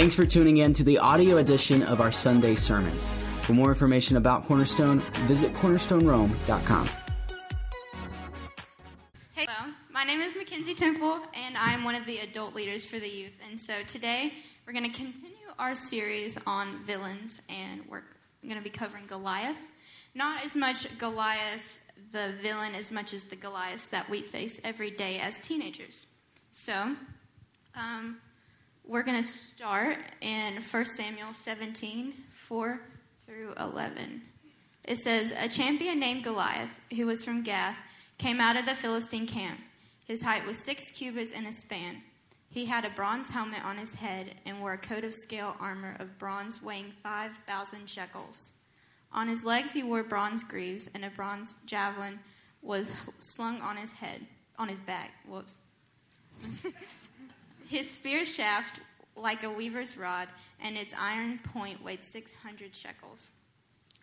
Thanks for tuning in to the audio edition of our Sunday sermons. For more information about Cornerstone, visit cornerstonerome.com. Hey, hello. My name is Mackenzie Temple, and I'm one of the adult leaders for the youth. And so today we're going to continue our series on villains, and we're going to be covering Goliath. Not as much Goliath, the villain, as much as the Goliath that we face every day as teenagers. So, um, we're going to start in 1 Samuel 17 4 through 11. It says, A champion named Goliath, who was from Gath, came out of the Philistine camp. His height was six cubits and a span. He had a bronze helmet on his head and wore a coat of scale armor of bronze weighing 5,000 shekels. On his legs he wore bronze greaves, and a bronze javelin was slung on his head, on his back. Whoops. his spear shaft like a weaver's rod, and its iron point weighed 600 shekels.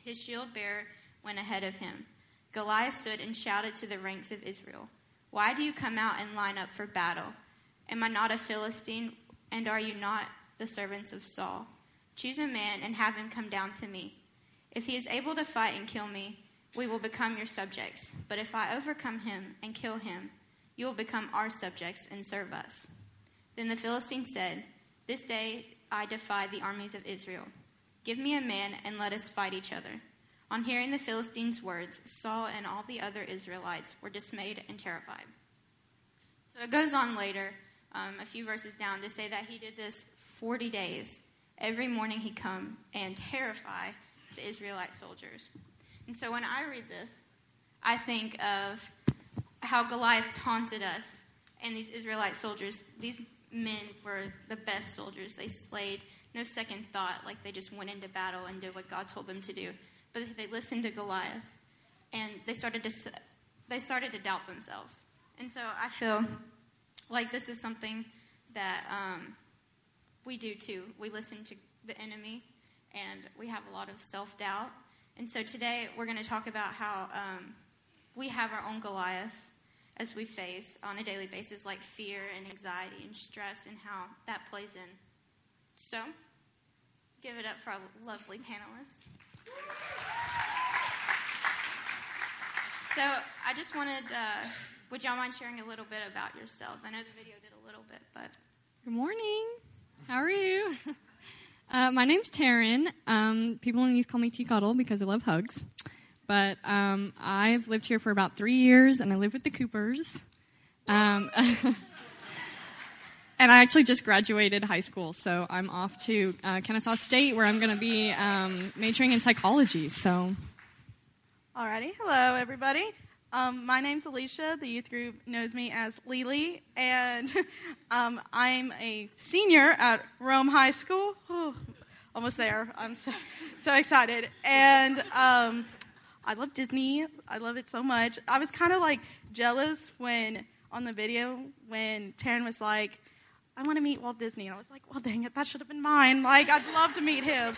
His shield bearer went ahead of him. Goliath stood and shouted to the ranks of Israel, Why do you come out and line up for battle? Am I not a Philistine, and are you not the servants of Saul? Choose a man and have him come down to me. If he is able to fight and kill me, we will become your subjects. But if I overcome him and kill him, you will become our subjects and serve us. Then the Philistine said, This day I defy the armies of Israel. Give me a man and let us fight each other. On hearing the Philistines' words, Saul and all the other Israelites were dismayed and terrified. So it goes on later, um, a few verses down, to say that he did this 40 days. Every morning he'd come and terrify the Israelite soldiers. And so when I read this, I think of how Goliath taunted us and these Israelite soldiers. These men were the best soldiers. They slayed no second thought, like they just went into battle and did what God told them to do. But they listened to Goliath, and they started to they started to doubt themselves. And so I feel like this is something that um, we do too. We listen to the enemy, and we have a lot of self doubt. And so today we're going to talk about how um, we have our own Goliaths as we face on a daily basis, like fear and anxiety and stress, and how that plays in. So, give it up for our lovely panelists. So, I just wanted, uh, would y'all mind sharing a little bit about yourselves? I know the video did a little bit, but. Good morning. How are you? Uh, my name's Taryn. Um, people in youth call me T Cuddle because I love hugs. But um, I've lived here for about three years, and I live with the Coopers. Um, and I actually just graduated high school, so I'm off to uh, Kennesaw State, where I'm going to be um, majoring in psychology. So, alrighty, hello everybody. Um, my name's Alicia. The youth group knows me as Lily, and um, I'm a senior at Rome High School. Oh, almost there. I'm so, so excited. And um, I love Disney. I love it so much. I was kind of like jealous when on the video when Taryn was like, I want to meet Walt Disney. And I was like, well, dang it, that should have been mine. Like, I'd love to meet him.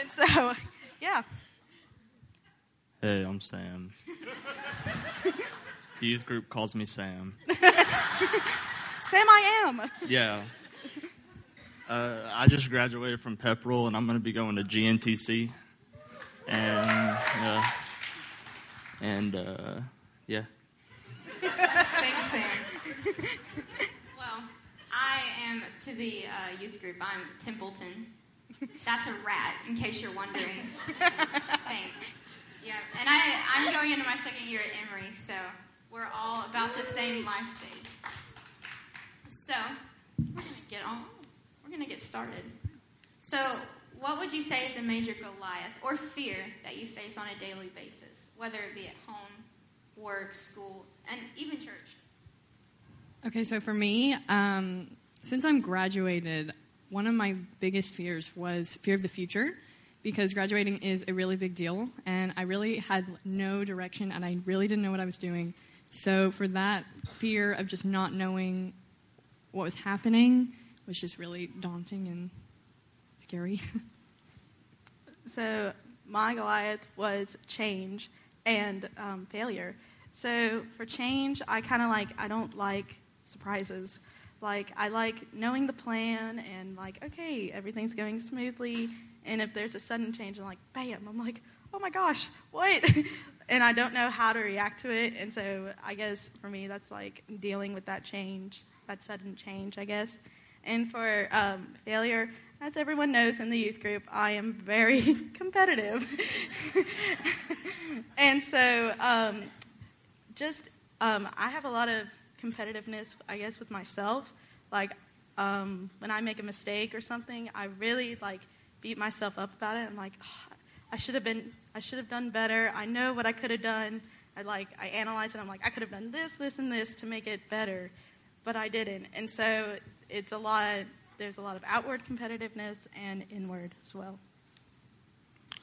And so, yeah. Hey, I'm Sam. the youth group calls me Sam. Sam, I am. Yeah. Uh, I just graduated from Pepperell, and I'm going to be going to GNTC. And, uh, and uh, yeah. Thanks, Sam. well, I am to the uh, youth group. I'm Templeton. That's a rat, in case you're wondering. Thanks. Yeah, and I, I'm going into my second year at Emory, so we're all about the same life stage. So, we're going to get on. We're going to get started. So, what would you say is a major Goliath or fear that you face on a daily basis, whether it be at home, work, school, and even church? Okay, so for me, um, since I'm graduated, one of my biggest fears was fear of the future because graduating is a really big deal, and I really had no direction, and I really didn't know what I was doing. So for that fear of just not knowing what was happening was just really daunting and scary. so my Goliath was change and um, failure. So for change, I kind of like I don't like surprises. Like, I like knowing the plan and, like, okay, everything's going smoothly. And if there's a sudden change, I'm like, bam, I'm like, oh my gosh, what? and I don't know how to react to it. And so I guess for me, that's like dealing with that change, that sudden change, I guess. And for um, failure, as everyone knows in the youth group, I am very competitive. and so um, just, um, I have a lot of competitiveness, I guess, with myself. Like, um, when I make a mistake or something, I really, like, beat myself up about it. I'm like, oh, I should have been, I should have done better. I know what I could have done. I like, I analyze it. I'm like, I could have done this, this, and this to make it better, but I didn't. And so it's a lot. There's a lot of outward competitiveness and inward as well.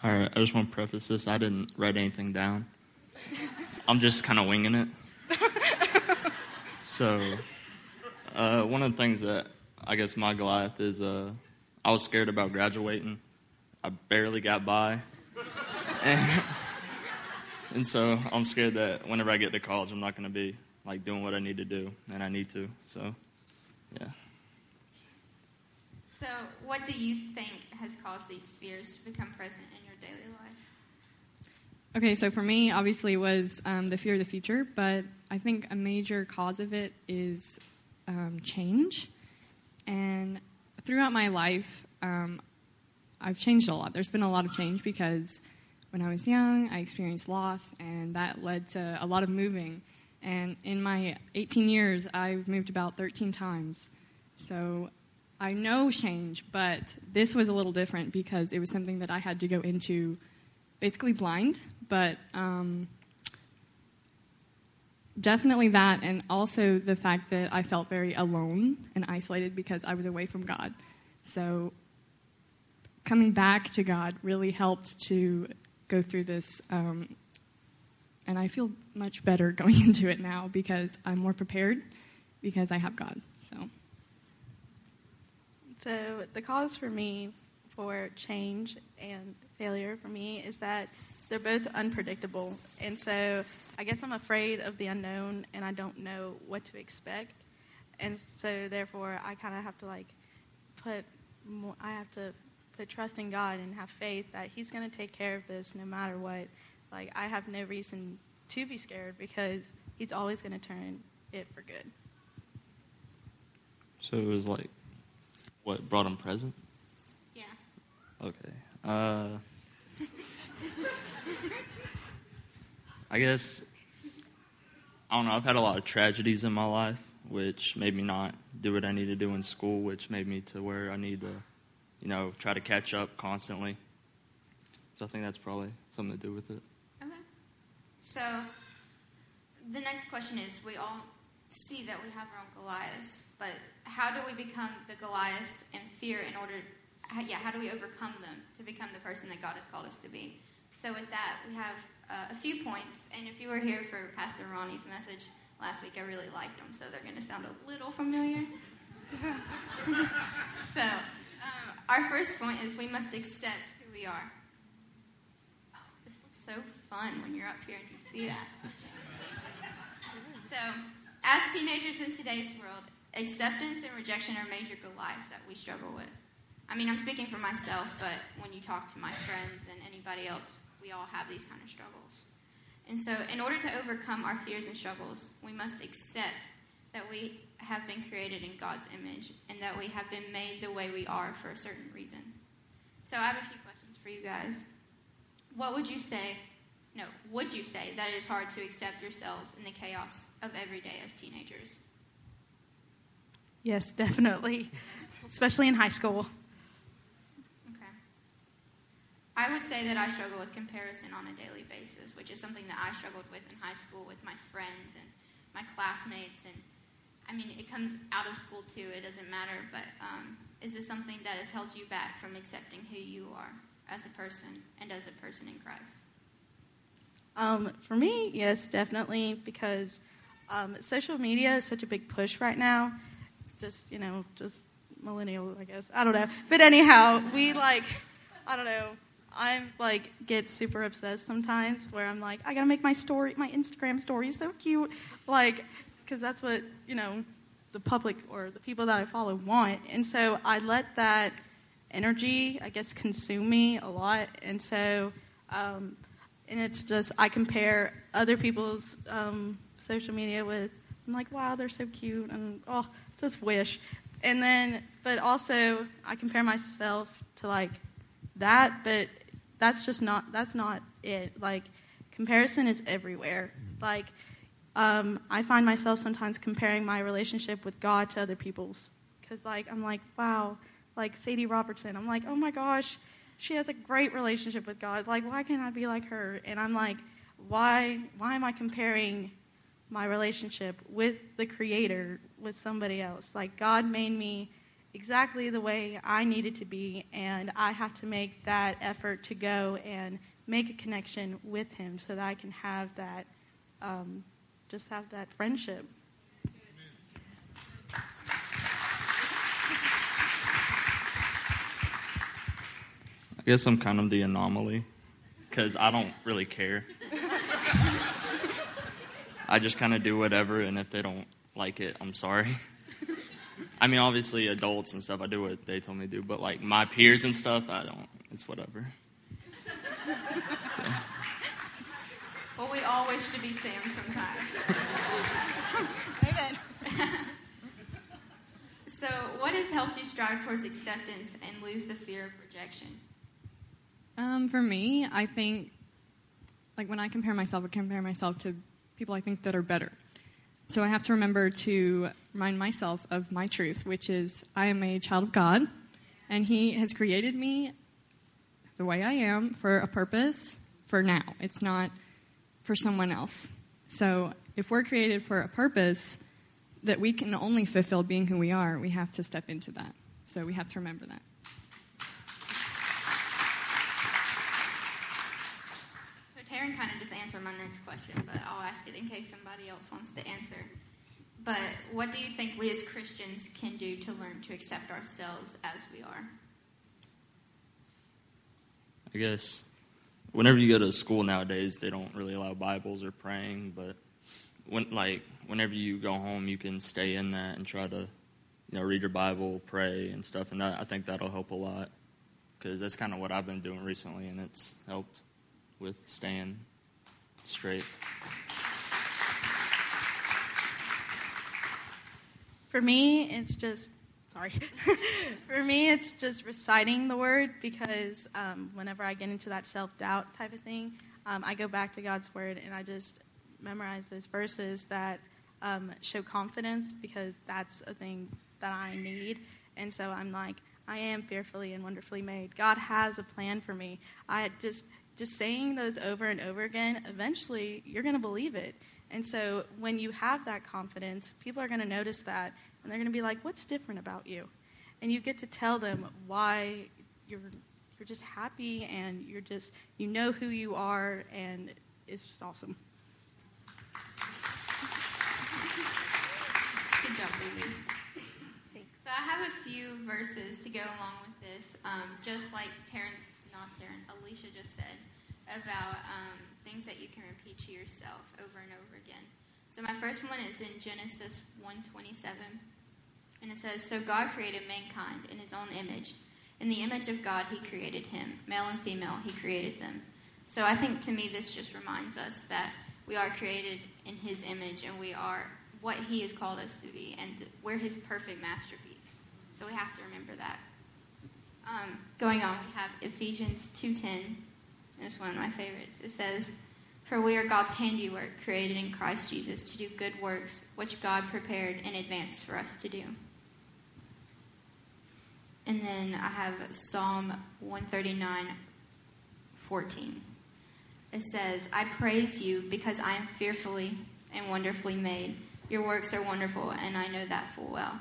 All right, I just want to preface this. I didn't write anything down. I'm just kind of winging it. so, uh, one of the things that I guess my Goliath is uh, I was scared about graduating. I barely got by. And, and so I'm scared that whenever I get to college, I'm not going to be like doing what I need to do, and I need to. So, yeah. So, what do you think has caused these fears to become present in your daily life? Okay, so for me, obviously, it was um, the fear of the future, but I think a major cause of it is um, change. And throughout my life, um, I've changed a lot. There's been a lot of change because when I was young, I experienced loss, and that led to a lot of moving. And in my 18 years, I've moved about 13 times. So I know change, but this was a little different because it was something that I had to go into basically blind, but um, definitely that, and also the fact that I felt very alone and isolated because I was away from God. So coming back to God really helped to go through this. Um, and I feel much better going into it now because I'm more prepared because I have God. So. The cause for me for change and failure for me is that they're both unpredictable. And so I guess I'm afraid of the unknown and I don't know what to expect. And so therefore I kind of have to like put more, I have to put trust in God and have faith that he's going to take care of this no matter what. Like I have no reason to be scared because he's always going to turn it for good. So it was like what brought him present? Yeah. Okay. Uh, I guess I don't know. I've had a lot of tragedies in my life, which made me not do what I need to do in school, which made me to where I need to, you know, try to catch up constantly. So I think that's probably something to do with it. Okay. So the next question is: We all see that we have our own Goliaths, but how do we become the Goliaths in fear in order? Yeah, how do we overcome them to become the person that God has called us to be? So with that, we have uh, a few points. And if you were here for Pastor Ronnie's message last week, I really liked them, so they're going to sound a little familiar. so um, our first point is we must accept who we are. Oh, this looks so fun when you're up here and you see that. So, as teenagers in today's world, acceptance and rejection are major Goliaths that we struggle with. I mean, I'm speaking for myself, but when you talk to my friends and anybody else, we all have these kind of struggles. And so, in order to overcome our fears and struggles, we must accept that we have been created in God's image and that we have been made the way we are for a certain reason. So, I have a few questions for you guys. What would you say? No, would you say that it is hard to accept yourselves in the chaos of every day as teenagers? Yes, definitely, especially in high school. Okay. I would say that I struggle with comparison on a daily basis, which is something that I struggled with in high school with my friends and my classmates. And I mean, it comes out of school too, it doesn't matter. But um, is this something that has held you back from accepting who you are as a person and as a person in Christ? Um, for me, yes, definitely, because um, social media is such a big push right now. Just, you know, just millennial, I guess. I don't know. But anyhow, we like, I don't know. I'm like, get super obsessed sometimes where I'm like, I gotta make my story, my Instagram story so cute. Like, because that's what, you know, the public or the people that I follow want. And so I let that energy, I guess, consume me a lot. And so, um, and it's just, I compare other people's um, social media with, I'm like, wow, they're so cute. And oh, just wish. And then, but also, I compare myself to like that, but that's just not, that's not it. Like, comparison is everywhere. Like, um, I find myself sometimes comparing my relationship with God to other people's. Because, like, I'm like, wow, like Sadie Robertson. I'm like, oh my gosh, she has a great relationship with God. Like, why can't I be like her? And I'm like, why, why am I comparing my relationship with the Creator with somebody else? Like, God made me exactly the way I needed to be, and I have to make that effort to go and make a connection with Him so that I can have that. Um, just have that friendship. I guess I'm kind of the anomaly because I don't really care. I just kind of do whatever, and if they don't like it, I'm sorry. I mean, obviously, adults and stuff, I do what they told me to do, but like my peers and stuff, I don't. It's whatever. So. Well, we all wish to be Sam sometimes. Amen. so, what has helped you strive towards acceptance and lose the fear of rejection? Um, for me, I think, like when I compare myself, I compare myself to people I think that are better. So I have to remember to remind myself of my truth, which is I am a child of God, and He has created me the way I am for a purpose for now. It's not for someone else. So if we're created for a purpose that we can only fulfill being who we are, we have to step into that. So we have to remember that. Taryn kind of just answered my next question, but I'll ask it in case somebody else wants to answer. But what do you think we as Christians can do to learn to accept ourselves as we are? I guess whenever you go to school nowadays, they don't really allow Bibles or praying, but when like whenever you go home, you can stay in that and try to you know read your Bible, pray and stuff, and that I think that'll help a lot because that's kind of what I've been doing recently, and it's helped with staying straight. For me, it's just sorry. For me, it's just reciting the word because um, whenever I get into that self doubt type of thing, um, I go back to God's word and I just memorize those verses that um, show confidence because that's a thing that I need. And so I'm like, I am fearfully and wonderfully made. God has a plan for me. I just just saying those over and over again, eventually you're going to believe it. And so when you have that confidence, people are going to notice that and they're going to be like, "What's different about you?" And you get to tell them why you're you're just happy and you're just you know who you are and it's just awesome. Good job, Lily. So I have a few verses to go along with this, um, just like Taryn, not Taryn, Alicia just said about um, things that you can repeat to yourself over and over again. So my first one is in Genesis 1:27, and it says, "So God created mankind in His own image. In the image of God, He created him, male and female. He created them." So I think to me this just reminds us that we are created in His image, and we are what He has called us to be, and we're His perfect masterpiece. So we have to remember that. Um, going on, we have Ephesians 2.10. It's one of my favorites. It says, For we are God's handiwork, created in Christ Jesus to do good works, which God prepared in advance for us to do. And then I have Psalm 139, 14. It says, I praise you because I am fearfully and wonderfully made. Your works are wonderful, and I know that full well.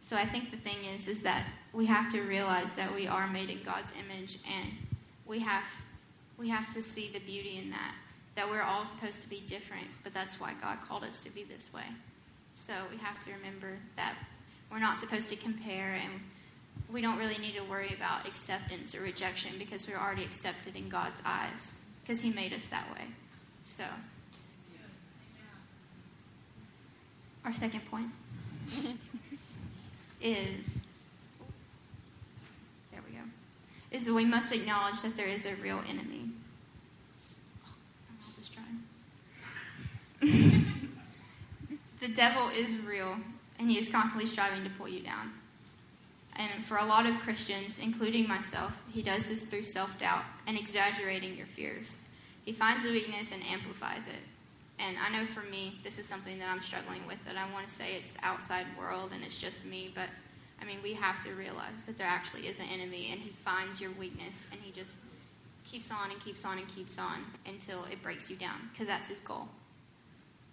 So I think the thing is, is that we have to realize that we are made in God's image, and we have we have to see the beauty in that. That we're all supposed to be different, but that's why God called us to be this way. So we have to remember that we're not supposed to compare, and we don't really need to worry about acceptance or rejection because we're already accepted in God's eyes because He made us that way. So, our second point. is there we go. Is that we must acknowledge that there is a real enemy. The devil is real, and he is constantly striving to pull you down. And for a lot of Christians, including myself, he does this through self doubt and exaggerating your fears. He finds a weakness and amplifies it. And I know for me, this is something that I'm struggling with, that I want to say it's outside world and it's just me, but I mean, we have to realize that there actually is an enemy and he finds your weakness and he just keeps on and keeps on and keeps on until it breaks you down because that's his goal.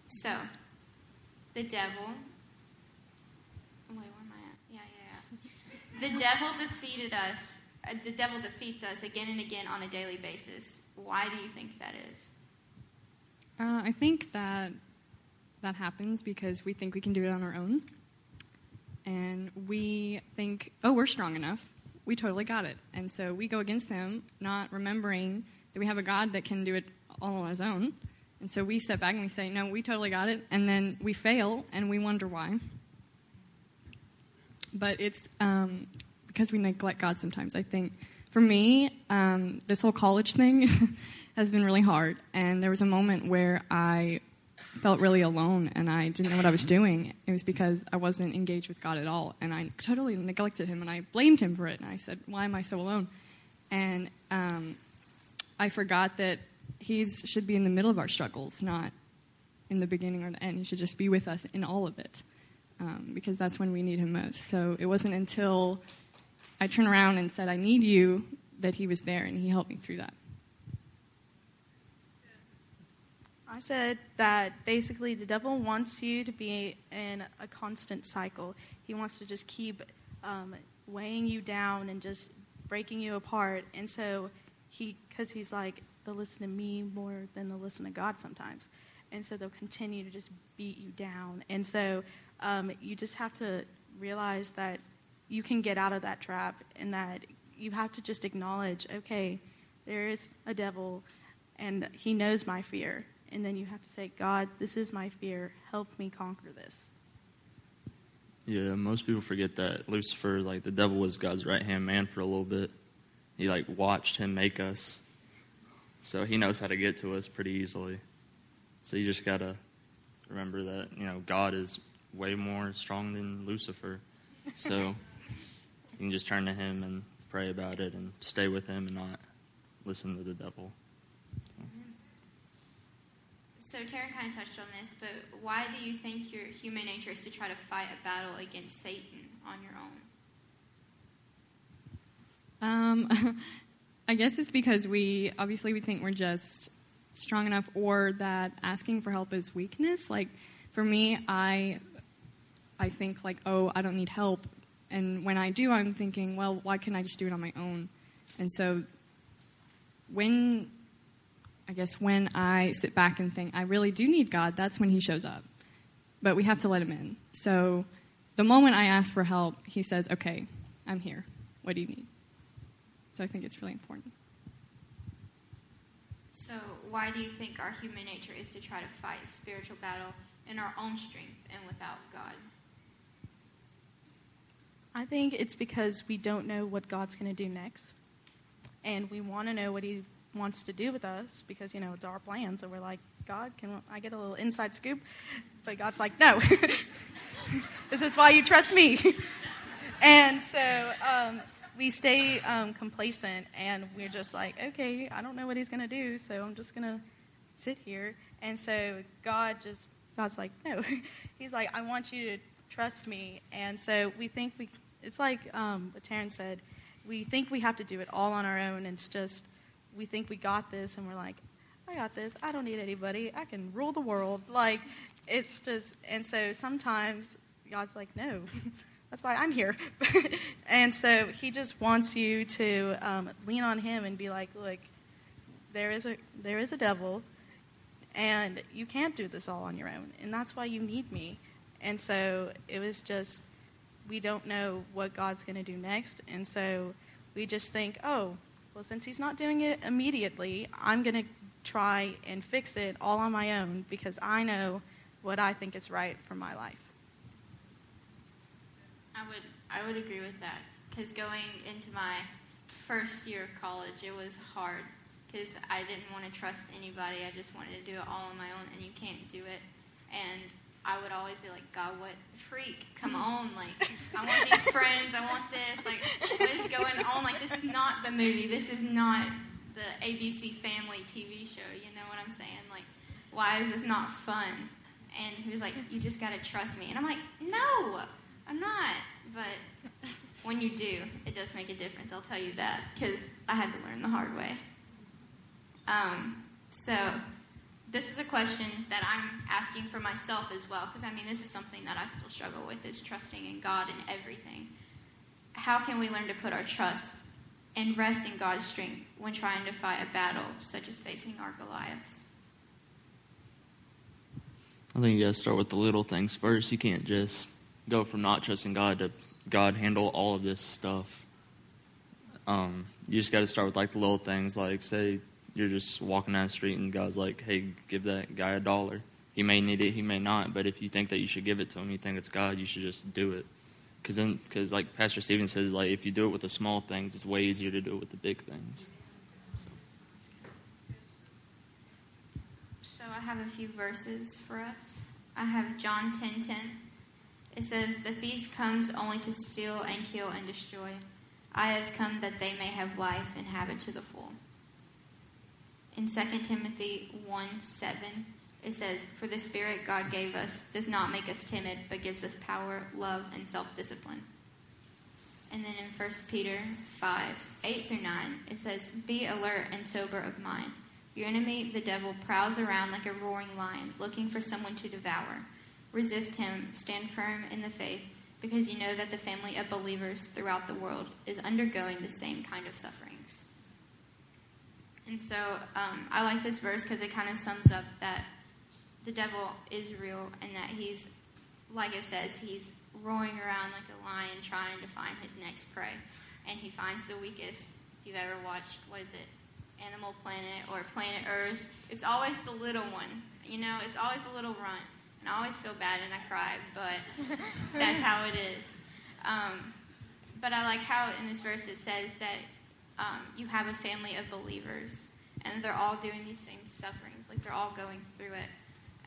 So, the devil. Wait, where am I at? Yeah, yeah, yeah. The devil defeated us. Uh, the devil defeats us again and again on a daily basis. Why do you think that is? Uh, I think that that happens because we think we can do it on our own. And we think, oh, we're strong enough. We totally got it. And so we go against them, not remembering that we have a God that can do it all on his own. And so we step back and we say, no, we totally got it. And then we fail and we wonder why. But it's um, because we neglect God sometimes. I think for me, um, this whole college thing has been really hard. And there was a moment where I felt really alone and I didn't know what I was doing. It was because I wasn't engaged with God at all. And I totally neglected Him and I blamed Him for it. And I said, Why am I so alone? And um, I forgot that He should be in the middle of our struggles, not in the beginning or the end. He should just be with us in all of it um, because that's when we need Him most. So it wasn't until I turned around and said, I need you, that He was there and He helped me through that. I said that basically the devil wants you to be in a constant cycle. He wants to just keep um, weighing you down and just breaking you apart. And so he, because he's like, they'll listen to me more than they'll listen to God sometimes. And so they'll continue to just beat you down. And so um, you just have to realize that you can get out of that trap and that you have to just acknowledge, okay, there is a devil and he knows my fear and then you have to say, God, this is my fear. Help me conquer this. Yeah, most people forget that Lucifer, like the devil, was God's right hand man for a little bit. He like watched him make us, so he knows how to get to us pretty easily. So you just gotta remember that you know God is way more strong than Lucifer. So you can just turn to Him and pray about it and stay with Him and not listen to the devil. So Taryn kind of touched on this, but why do you think your human nature is to try to fight a battle against Satan on your own? Um, I guess it's because we obviously we think we're just strong enough, or that asking for help is weakness. Like for me, I I think like, oh, I don't need help, and when I do, I'm thinking, well, why can't I just do it on my own? And so when I guess when I sit back and think, I really do need God, that's when He shows up. But we have to let Him in. So the moment I ask for help, He says, Okay, I'm here. What do you need? So I think it's really important. So, why do you think our human nature is to try to fight spiritual battle in our own strength and without God? I think it's because we don't know what God's going to do next. And we want to know what He wants to do with us because, you know, it's our plan. So we're like, God, can I get a little inside scoop? But God's like, no. this is why you trust me. and so um, we stay um, complacent and we're just like, okay, I don't know what he's going to do, so I'm just going to sit here. And so God just, God's like, no. he's like, I want you to trust me. And so we think we, it's like um, what Taryn said, we think we have to do it all on our own. And it's just, we think we got this and we're like, I got this. I don't need anybody. I can rule the world. Like, it's just, and so sometimes God's like, no, that's why I'm here. and so he just wants you to um, lean on him and be like, look, there is a there is a devil, and you can't do this all on your own, and that's why you need me. And so it was just we don't know what God's going to do next, and so we just think, oh, well, since he's not doing it immediately, I'm going to try and fix it all on my own because I know what I think is right for my life. I would I would agree with that because going into my first year of college, it was hard because I didn't want to trust anybody. I just wanted to do it all on my own, and you can't do it. And I would always be like, God, what freak? Come on! Like, I want these friends. I want this. Like, what is going on? Like, this is not the movie. This is not the ABC Family TV show. You know what I'm saying? Like, why is this not fun? And he was like, you just got to trust me. And I'm like, no, I'm not. But when you do, it does make a difference. I'll tell you that because I had to learn the hard way. Um, so this is a question that I'm asking for myself as well because I mean this is something that I still struggle with is trusting in God in everything. How can we learn to put our trust and rest in God's strength when trying to fight a battle such as facing our Goliaths? I think you got to start with the little things first. You can't just go from not trusting God to God handle all of this stuff. Um, you just got to start with like the little things, like say you're just walking down the street and God's like, "Hey, give that guy a dollar." He may need it, he may not, but if you think that you should give it to him, you think it's God, you should just do it. Because then, because like Pastor Steven says, like if you do it with the small things, it's way easier to do it with the big things. So I have a few verses for us. I have John 10:10. 10, 10. It says, "The thief comes only to steal and kill and destroy. I have come that they may have life and have it to the full." In 2 Timothy 1 7, it says, For the Spirit God gave us does not make us timid, but gives us power, love, and self discipline. And then in 1 Peter 5 8 through 9, it says, Be alert and sober of mind. Your enemy, the devil, prowls around like a roaring lion, looking for someone to devour. Resist him, stand firm in the faith, because you know that the family of believers throughout the world is undergoing the same kind of sufferings. And so um, I like this verse because it kind of sums up that the devil is real and that he's, like it says, he's roaring around like a lion trying to find his next prey. And he finds the weakest. If you've ever watched, what is it, Animal Planet or Planet Earth, it's always the little one. You know, it's always the little runt. And I always feel bad and I cry, but that's how it is. Um, but I like how in this verse it says that um, you have a family of believers, and they're all doing these same sufferings. Like they're all going through it.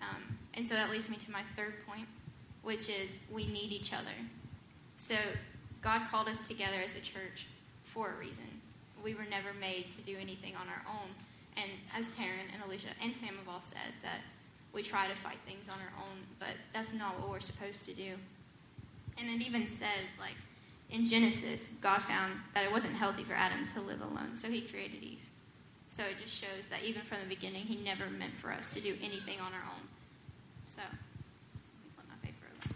Um, and so that leads me to my third point, which is we need each other. So God called us together as a church for a reason. We were never made to do anything on our own. And as Taryn and Alicia and Sam have all said, that we try to fight things on our own, but that's not what we're supposed to do. And it even says, like, in Genesis, God found that it wasn't healthy for Adam to live alone, so he created Eve. So it just shows that even from the beginning, he never meant for us to do anything on our own. So, let me flip my paper over.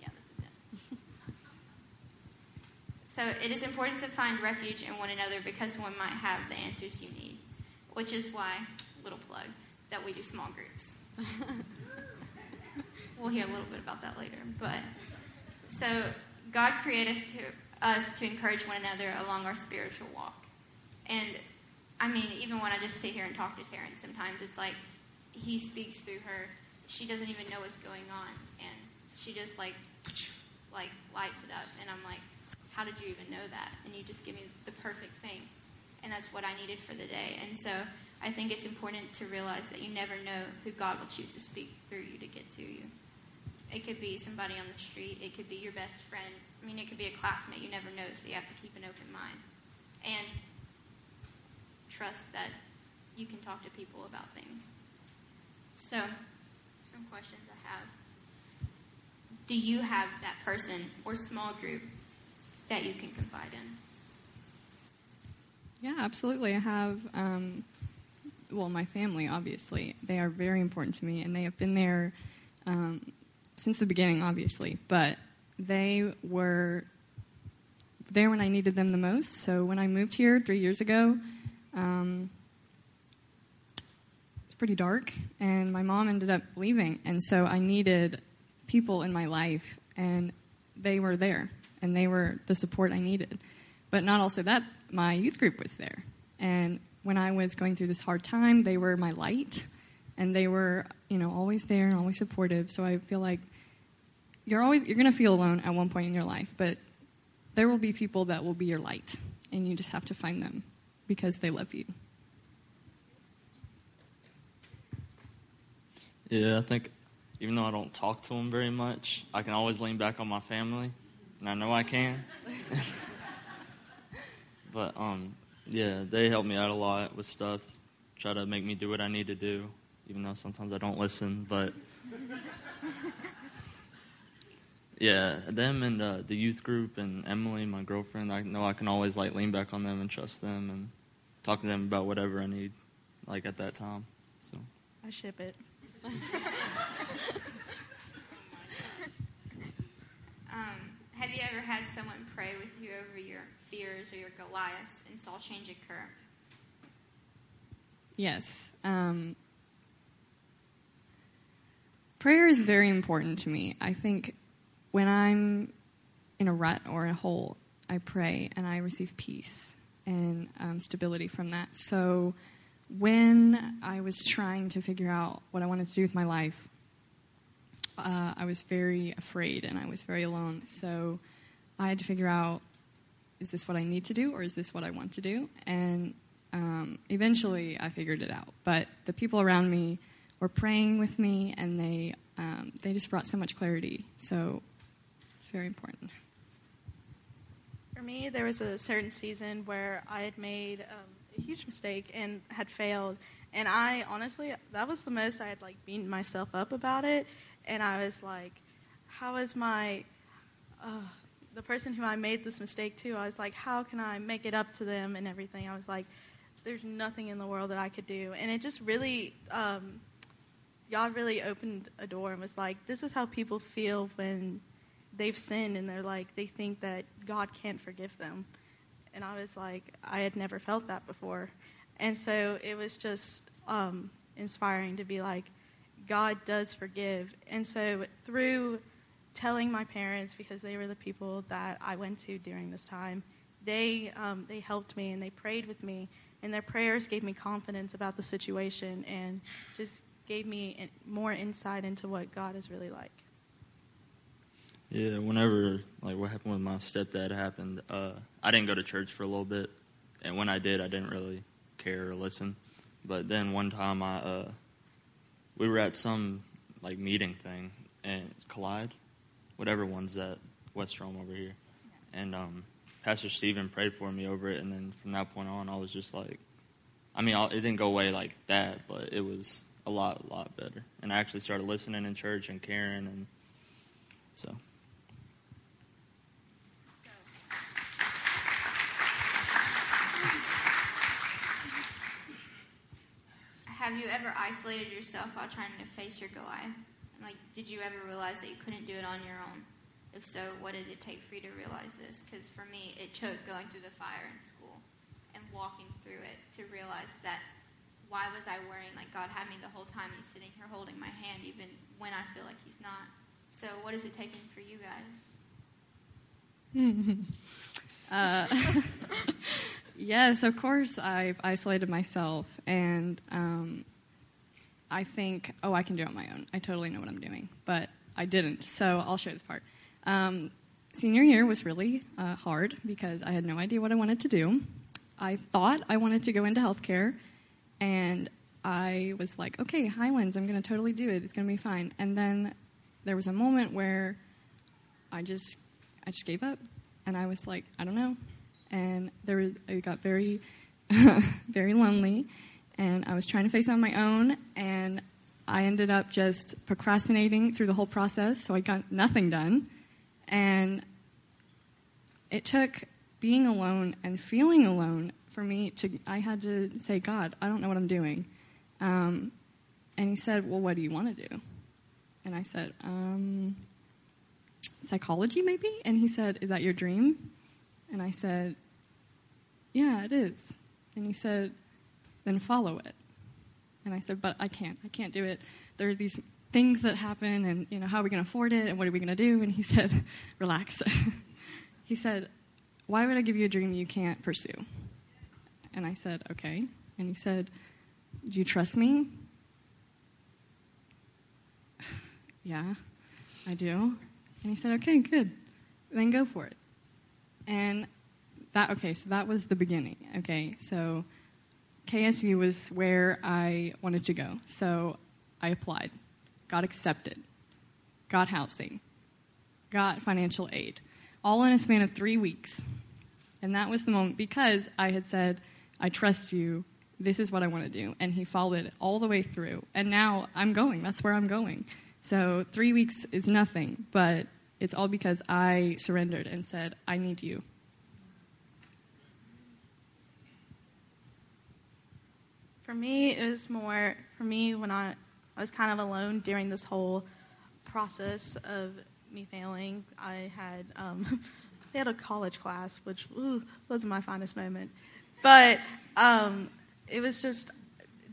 Yeah, this is it. so it is important to find refuge in one another because one might have the answers you need, which is why, little plug, that we do small groups. we'll hear a little bit about that later, but so God created us to us to encourage one another along our spiritual walk. And I mean, even when I just sit here and talk to Taryn, sometimes it's like he speaks through her. She doesn't even know what's going on, and she just like like lights it up, and I'm like, how did you even know that? And you just give me the perfect thing, and that's what I needed for the day. And so I think it's important to realize that you never know who God will choose to speak through you to get to you. It could be somebody on the street. It could be your best friend. I mean, it could be a classmate. You never know, so you have to keep an open mind. And trust that you can talk to people about things. So, some questions I have. Do you have that person or small group that you can confide in? Yeah, absolutely. I have, um, well, my family, obviously. They are very important to me, and they have been there um, since the beginning, obviously, but they were there when I needed them the most. So when I moved here three years ago, um, it's pretty dark, and my mom ended up leaving, and so I needed people in my life, and they were there, and they were the support I needed. But not also that, my youth group was there, and when I was going through this hard time, they were my light and they were, you know, always there and always supportive. So I feel like you're always you're going to feel alone at one point in your life, but there will be people that will be your light, and you just have to find them because they love you. Yeah, I think even though I don't talk to them very much, I can always lean back on my family, and I know I can. but um, yeah, they help me out a lot with stuff, try to make me do what I need to do, even though sometimes I don't listen. But yeah, them and uh, the youth group and Emily, my girlfriend, I know I can always like lean back on them and trust them and talk to them about whatever I need, like at that time. So I ship it. Um, have you ever had someone pray with you over your fears or your Goliaths and saw change occur? Yes. Um, prayer is very important to me. I think when I'm in a rut or a hole, I pray and I receive peace and um, stability from that. So when I was trying to figure out what I wanted to do with my life, uh, I was very afraid and I was very alone. So I had to figure out is this what I need to do or is this what I want to do? And um, eventually I figured it out. But the people around me were praying with me and they, um, they just brought so much clarity. So it's very important. For me, there was a certain season where I had made um, a huge mistake and had failed. And I honestly, that was the most I had like beaten myself up about it and I was like, how is my uh, the person who I made this mistake to? I was like, how can I make it up to them and everything? I was like, there's nothing in the world that I could do, and it just really. Um, God really opened a door and was like, "This is how people feel when they've sinned and they're like they think that God can't forgive them." And I was like, I had never felt that before, and so it was just um, inspiring to be like, God does forgive. And so through telling my parents, because they were the people that I went to during this time, they, um, they helped me and they prayed with me. And their prayers gave me confidence about the situation and just gave me more insight into what God is really like. Yeah, whenever like what happened with my stepdad happened, uh, I didn't go to church for a little bit, and when I did, I didn't really care or listen. But then one time I uh, we were at some like meeting thing and Collide, whatever one's at West Rome over here, and um, Pastor Stephen prayed for me over it, and then from that point on, I was just like, I mean, it didn't go away like that, but it was a lot, a lot better, and I actually started listening in church and caring, and so. have you ever isolated yourself while trying to face your Goliath? Like, did you ever realize that you couldn't do it on your own? If so, what did it take for you to realize this? Because for me, it took going through the fire in school and walking through it to realize that why was I worrying? Like, God had me the whole time. He's sitting here holding my hand, even when I feel like He's not. So, what is it taking for you guys? uh, Yes, of course, I've isolated myself, and um, I think, oh, I can do it on my own. I totally know what I'm doing, but I didn't. So I'll share this part. Um, senior year was really uh, hard because I had no idea what I wanted to do. I thought I wanted to go into healthcare, and I was like, okay, Highlands, I'm going to totally do it. It's going to be fine. And then there was a moment where I just, I just gave up, and I was like, I don't know. And there was, I got very, very lonely, and I was trying to face on my own, and I ended up just procrastinating through the whole process, so I got nothing done, and it took being alone and feeling alone for me to. I had to say, God, I don't know what I'm doing, um, and He said, Well, what do you want to do? And I said, um, psychology maybe? And he said, Is that your dream? And I said, Yeah, it is. And he said, Then follow it. And I said, But I can't. I can't do it. There are these things that happen, and you know, how are we going to afford it, and what are we going to do? And he said, Relax. he said, Why would I give you a dream you can't pursue? And I said, Okay. And he said, Do you trust me? yeah, I do. And he said, okay, good. Then go for it. And that, okay, so that was the beginning. Okay, so KSU was where I wanted to go. So I applied, got accepted, got housing, got financial aid, all in a span of three weeks. And that was the moment because I had said, I trust you. This is what I want to do. And he followed it all the way through. And now I'm going. That's where I'm going. So three weeks is nothing, but it's all because I surrendered and said, I need you. For me, it was more, for me, when I, I was kind of alone during this whole process of me failing, I had, um, we had a college class, which ooh, wasn't my finest moment. But um, it was just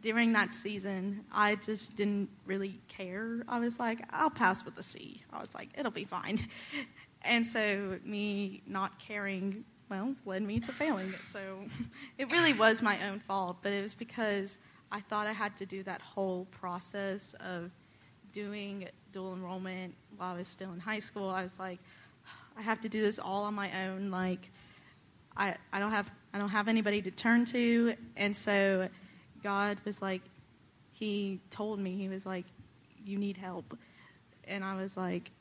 during that season, I just didn't really care. I was like, I'll pass with a C. I was like, it'll be fine. And so, me not caring, well, led me to failing. So, it really was my own fault, but it was because I thought I had to do that whole process of doing dual enrollment while I was still in high school. I was like, I have to do this all on my own. Like, I, I don't have I don't have anybody to turn to, and so God was like, He told me He was like, you need help, and I was like,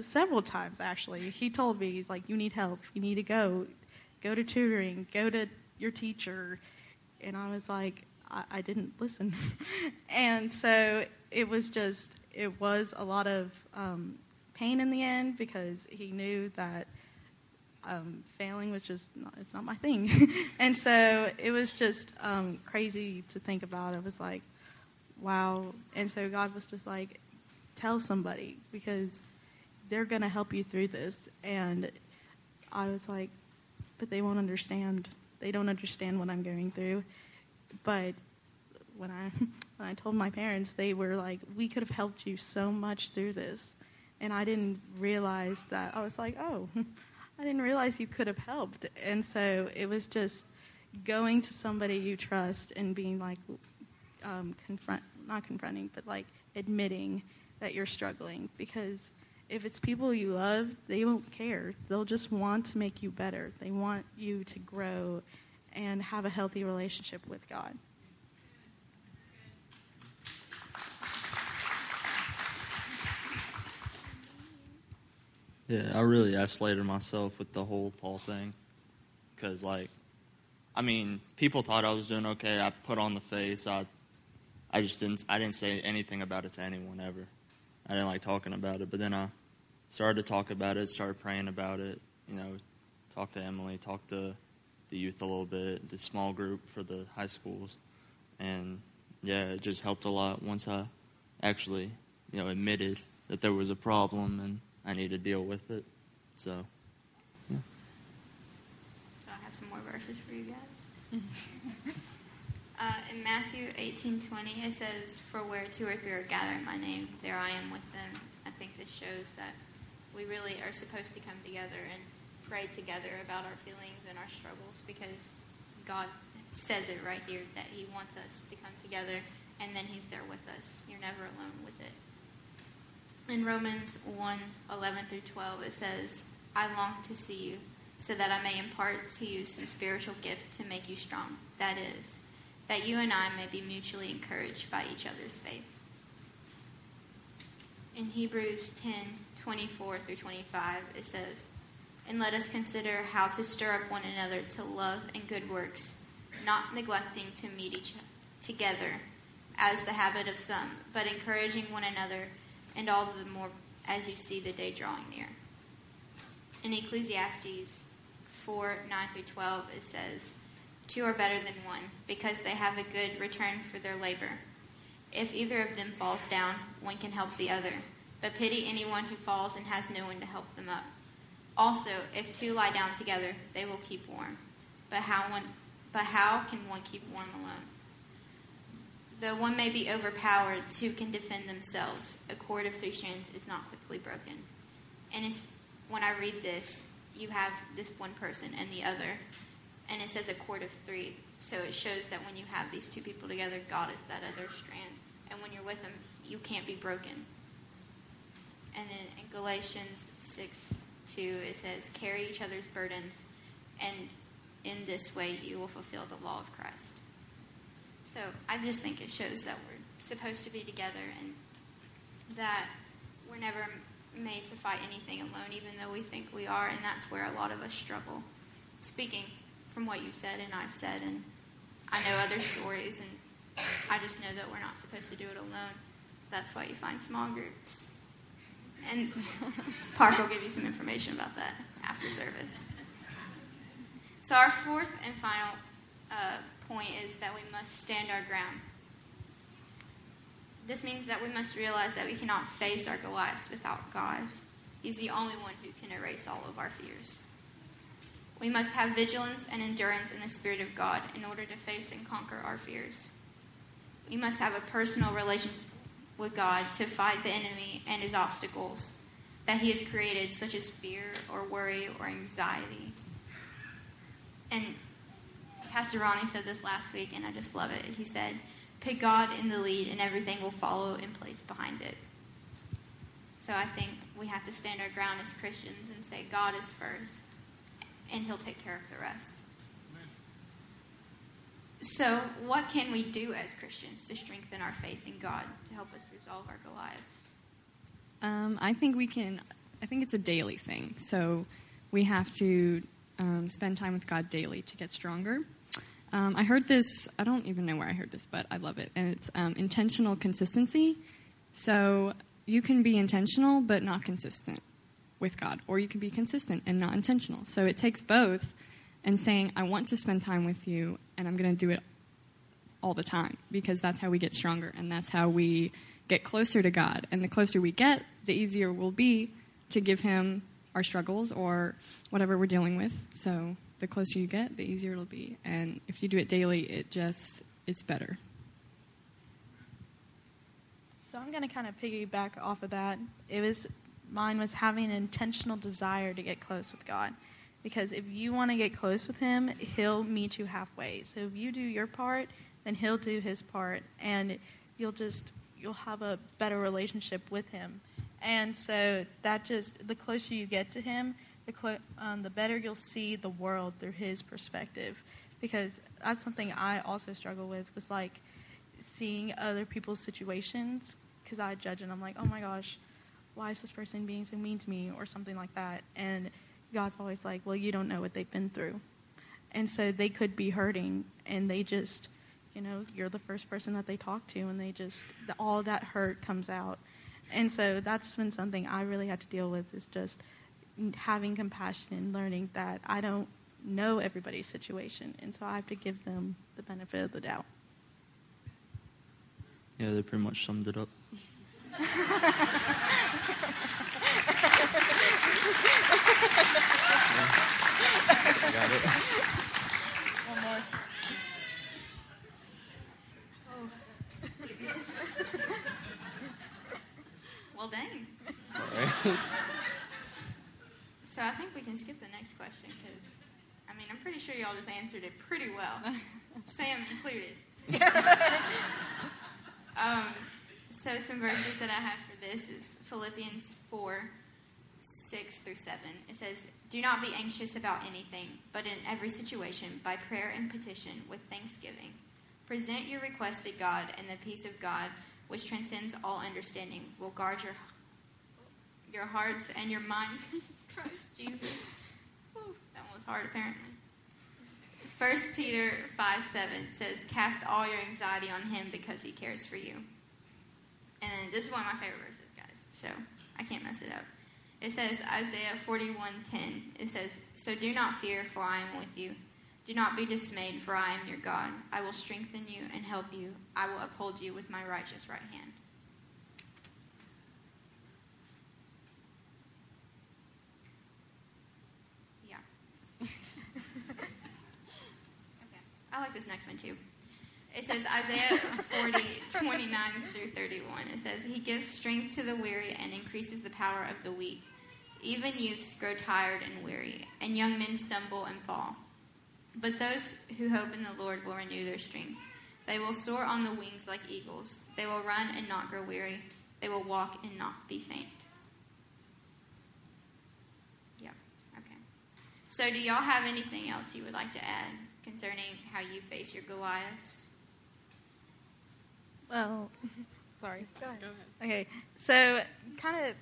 several times actually. He told me He's like, you need help. You need to go, go to tutoring, go to your teacher, and I was like, I, I didn't listen, and so it was just it was a lot of um, pain in the end because He knew that um, failing was just not, it's not my thing, and so it was just um, crazy to think about. It was like, wow, and so God was just like, tell somebody because they're gonna help you through this, and I was like, but they won't understand. They don't understand what I'm going through, but when I when I told my parents, they were like, "We could have helped you so much through this," and I didn't realize that. I was like, "Oh, I didn't realize you could have helped. And so it was just going to somebody you trust and being like, um, confront, not confronting, but like admitting that you're struggling. Because if it's people you love, they won't care. They'll just want to make you better. They want you to grow and have a healthy relationship with God. Yeah, I really isolated myself with the whole Paul thing. Because, like, I mean, people thought I was doing okay. I put on the face. I, I just didn't. I didn't say anything about it to anyone ever. I didn't like talking about it. But then I started to talk about it. Started praying about it. You know, talk to Emily. Talk to the youth a little bit. The small group for the high schools, and yeah, it just helped a lot once I actually, you know, admitted that there was a problem and I need to deal with it. So, yeah. So I have some more verses for you guys. uh, in Matthew 18:20, it says, "For where two or three are gathered in my name, there I am with them." I think this shows that we really are supposed to come together and pray together about our feelings and our struggles because God says it right here that He wants us to come together and then He's there with us. You're never alone with it in Romans 1 11 through 12, it says, I long to see you so that I may impart to you some spiritual gift to make you strong. That is, that you and I may be mutually encouraged by each other's faith. In Hebrews 10 24 through 25, it says, And let us consider how to stir up one another to love and good works, not neglecting to meet each together as the habit of some, but encouraging one another and all the more as you see the day drawing near. In Ecclesiastes 4 9 through 12, it says, Two are better than one, because they have a good return for their labor. If either of them falls down, one can help the other. But pity anyone who falls and has no one to help them up. Also, if two lie down together, they will keep warm. But how, one, but how can one keep warm alone? Though one may be overpowered, two can defend themselves. A cord of three strands is not quickly broken. And if, when I read this, you have this one person and the other, and it says a cord of three, so it shows that when you have these two people together, God is that other strand. And when you're with them, you can't be broken. And then in Galatians 6 2, it says, Carry each other's burdens, and in this way you will fulfill the law of Christ. So I just think it shows that we're supposed to be together and that we're never made to fight anything alone, even though we think we are, and that's where a lot of us struggle. Speaking from what you said and I said, and I know other stories, and I just know that we're not supposed to do it alone. So that's why you find small groups. And Park will give you some information about that after service. So, our fourth and final uh, point is that we must stand our ground. This means that we must realize that we cannot face our Goliaths without God. He's the only one who can erase all of our fears. We must have vigilance and endurance in the Spirit of God in order to face and conquer our fears. We must have a personal relationship with God to fight the enemy and his obstacles that he has created, such as fear or worry or anxiety. And Pastor Ronnie said this last week, and I just love it. He said, Put God in the lead, and everything will follow in place behind it. So I think we have to stand our ground as Christians and say, God is first, and He'll take care of the rest. So, what can we do as Christians to strengthen our faith in God to help us resolve our Goliaths? Um, I think we can. I think it's a daily thing. So we have to um, spend time with God daily to get stronger. Um, I heard this. I don't even know where I heard this, but I love it. And it's um, intentional consistency. So you can be intentional but not consistent with God, or you can be consistent and not intentional. So it takes both. And saying, I want to spend time with you, and I'm going to do it all the time because that's how we get stronger and that's how we get closer to God. And the closer we get, the easier will be to give Him our struggles or whatever we're dealing with. So the closer you get, the easier it'll be. And if you do it daily, it just it's better. So I'm going to kind of piggyback off of that. It was mine was having an intentional desire to get close with God. Because if you want to get close with him, he'll meet you halfway. So if you do your part, then he'll do his part and you'll just you'll have a better relationship with him. And so that just the closer you get to him, the um, the better you'll see the world through his perspective. Because that's something I also struggle with was like seeing other people's situations because I judge and I'm like, oh my gosh, why is this person being so mean to me or something like that? And God's always like, well, you don't know what they've been through. And so they could be hurting, and they just, you know, you're the first person that they talk to, and they just, all that hurt comes out. And so that's been something I really had to deal with is just having compassion and learning that I don't know everybody's situation, and so I have to give them the benefit of the doubt. Yeah, they pretty much summed it up. Got it. One more. Well, dang. Alright. So I think we can skip the next question because, I mean, I'm pretty sure y'all just answered it pretty well, Sam included. um, so some verses that I have for this is Philippians 4, 6 through 7. It says, Do not be anxious about anything, but in every situation, by prayer and petition, with thanksgiving, present your request to God, and the peace of God, which transcends all understanding, will guard your your hearts and your minds. Christ Jesus. Whew, that one was hard, apparently. First Peter 5 7 says, Cast all your anxiety on him because he cares for you. And this is one of my favorite verses, guys, so I can't mess it up. It says, Isaiah 41 10, it says, So do not fear, for I am with you. Do not be dismayed, for I am your God. I will strengthen you and help you. I will uphold you with my righteous right hand. I like this next one too. It says Isaiah 40, 29 through 31. It says, He gives strength to the weary and increases the power of the weak. Even youths grow tired and weary, and young men stumble and fall. But those who hope in the Lord will renew their strength. They will soar on the wings like eagles. They will run and not grow weary. They will walk and not be faint. Yeah, okay. So, do y'all have anything else you would like to add? Concerning how you face your Goliaths? Well, sorry. Go ahead. Go ahead. Okay, so kind of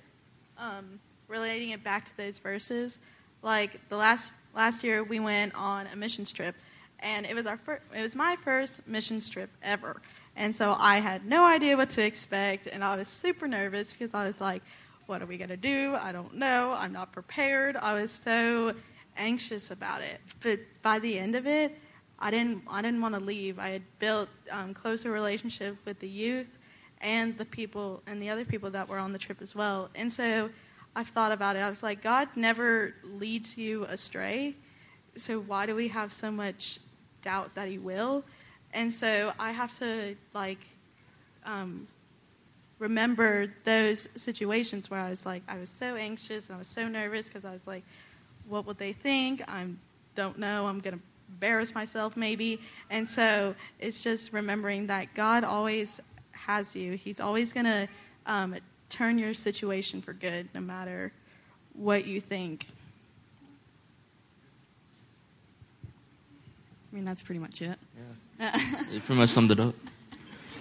um, relating it back to those verses, like the last last year we went on a mission trip, and it was our fir- it was my first mission trip ever, and so I had no idea what to expect, and I was super nervous because I was like, "What are we gonna do? I don't know. I'm not prepared." I was so anxious about it, but by the end of it, I didn't I didn't want to leave. I had built um, closer relationship with the youth and the people and the other people that were on the trip as well. And so I've thought about it. I was like, God never leads you astray. So why do we have so much doubt that He will? And so I have to like um, remember those situations where I was like, I was so anxious and I was so nervous because I was like, what would they think? I don't know. I'm gonna embarrass myself maybe. And so it's just remembering that God always has you. He's always going to um, turn your situation for good, no matter what you think. I mean, that's pretty much it. Yeah. You pretty much summed it up.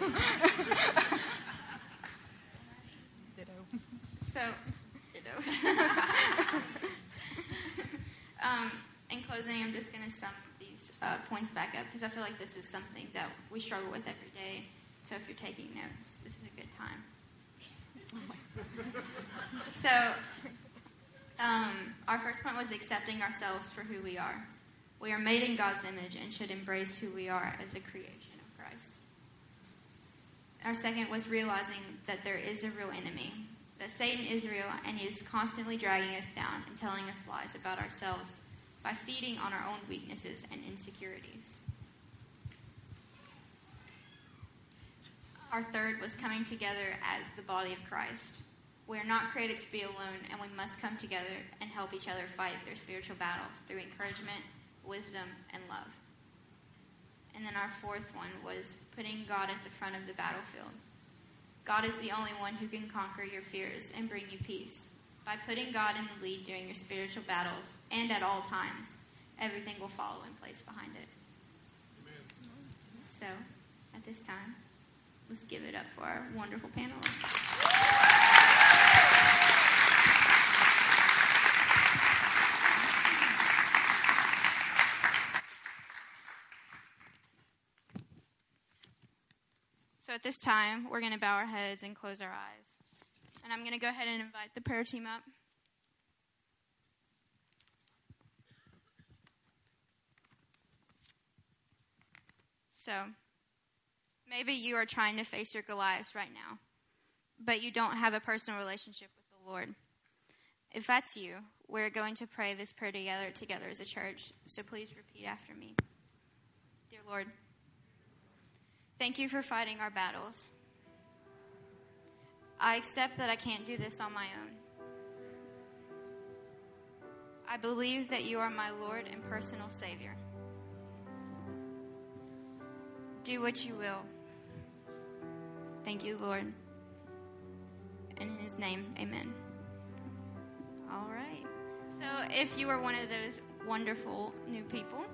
So, ditto. um, in closing, I'm just going to sum these uh, points back up because I feel like this is something that we struggle with every day. So, if you're taking notes, this is a good time. so, um, our first point was accepting ourselves for who we are. We are made in God's image and should embrace who we are as a creation of Christ. Our second was realizing that there is a real enemy, that Satan is real, and he is constantly dragging us down and telling us lies about ourselves by feeding on our own weaknesses and insecurities. Our third was coming together as the body of Christ. We are not created to be alone, and we must come together and help each other fight their spiritual battles through encouragement, wisdom, and love. And then our fourth one was putting God at the front of the battlefield. God is the only one who can conquer your fears and bring you peace. By putting God in the lead during your spiritual battles and at all times, everything will follow in place behind it. Amen. So, at this time, let's give it up for our wonderful panelists. So at this time, we're going to bow our heads and close our eyes. And I'm going to go ahead and invite the prayer team up. So, maybe you are trying to face your Goliath right now, but you don't have a personal relationship with the Lord. If that's you, we're going to pray this prayer together together as a church. So please repeat after me. Dear Lord, Thank you for fighting our battles. I accept that I can't do this on my own. I believe that you are my Lord and personal Savior. Do what you will. Thank you, Lord. In His name, amen. All right. So, if you are one of those wonderful new people,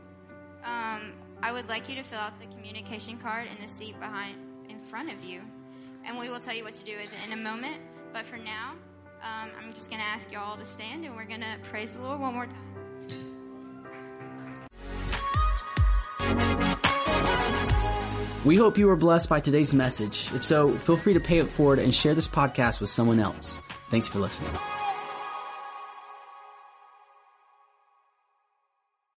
um, I would like you to fill out the communication card in the seat behind, in front of you, and we will tell you what to do with it in a moment. But for now, um, I'm just going to ask you all to stand, and we're going to praise the Lord one more time. We hope you were blessed by today's message. If so, feel free to pay it forward and share this podcast with someone else. Thanks for listening.